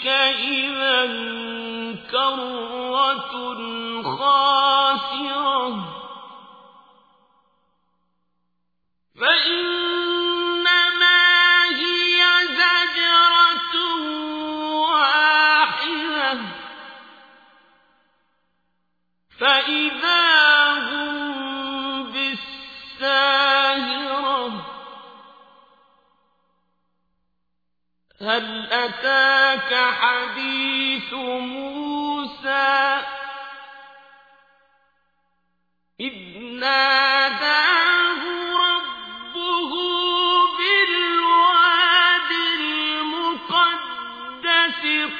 تلك إذا كرة خاسرة. فإنما حديث موسى. إذ ناداه ربه بالواد المقدس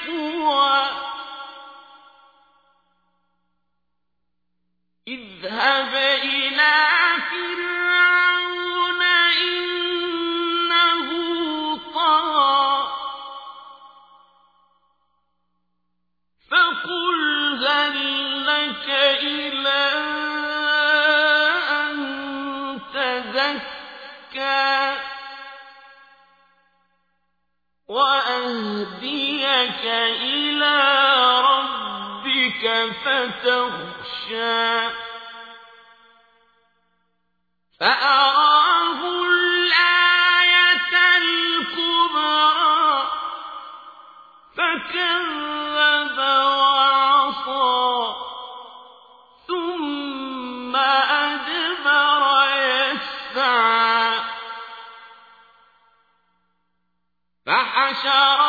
طوى. إلى أن تزكى وأهديك إلى ربك فتخشى فأراه الآية الكبرى فكذب فحشر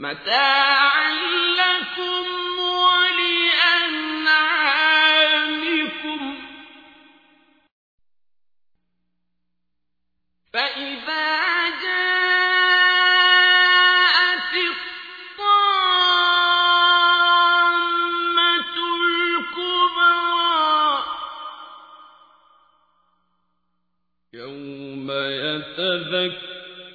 متاع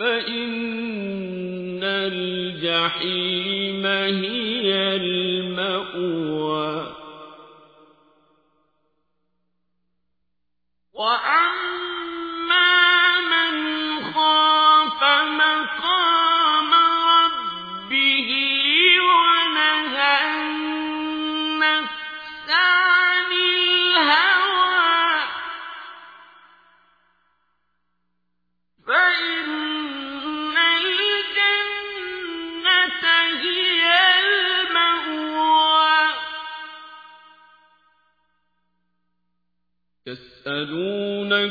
فإن الجحيم هي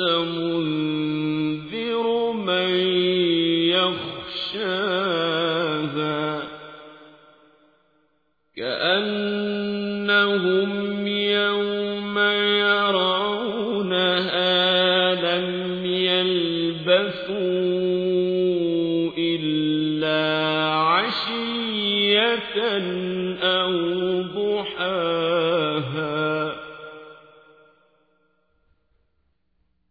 منذر من يخشاها كأنهم يوم يرونها لم يلبثوا إلا عشية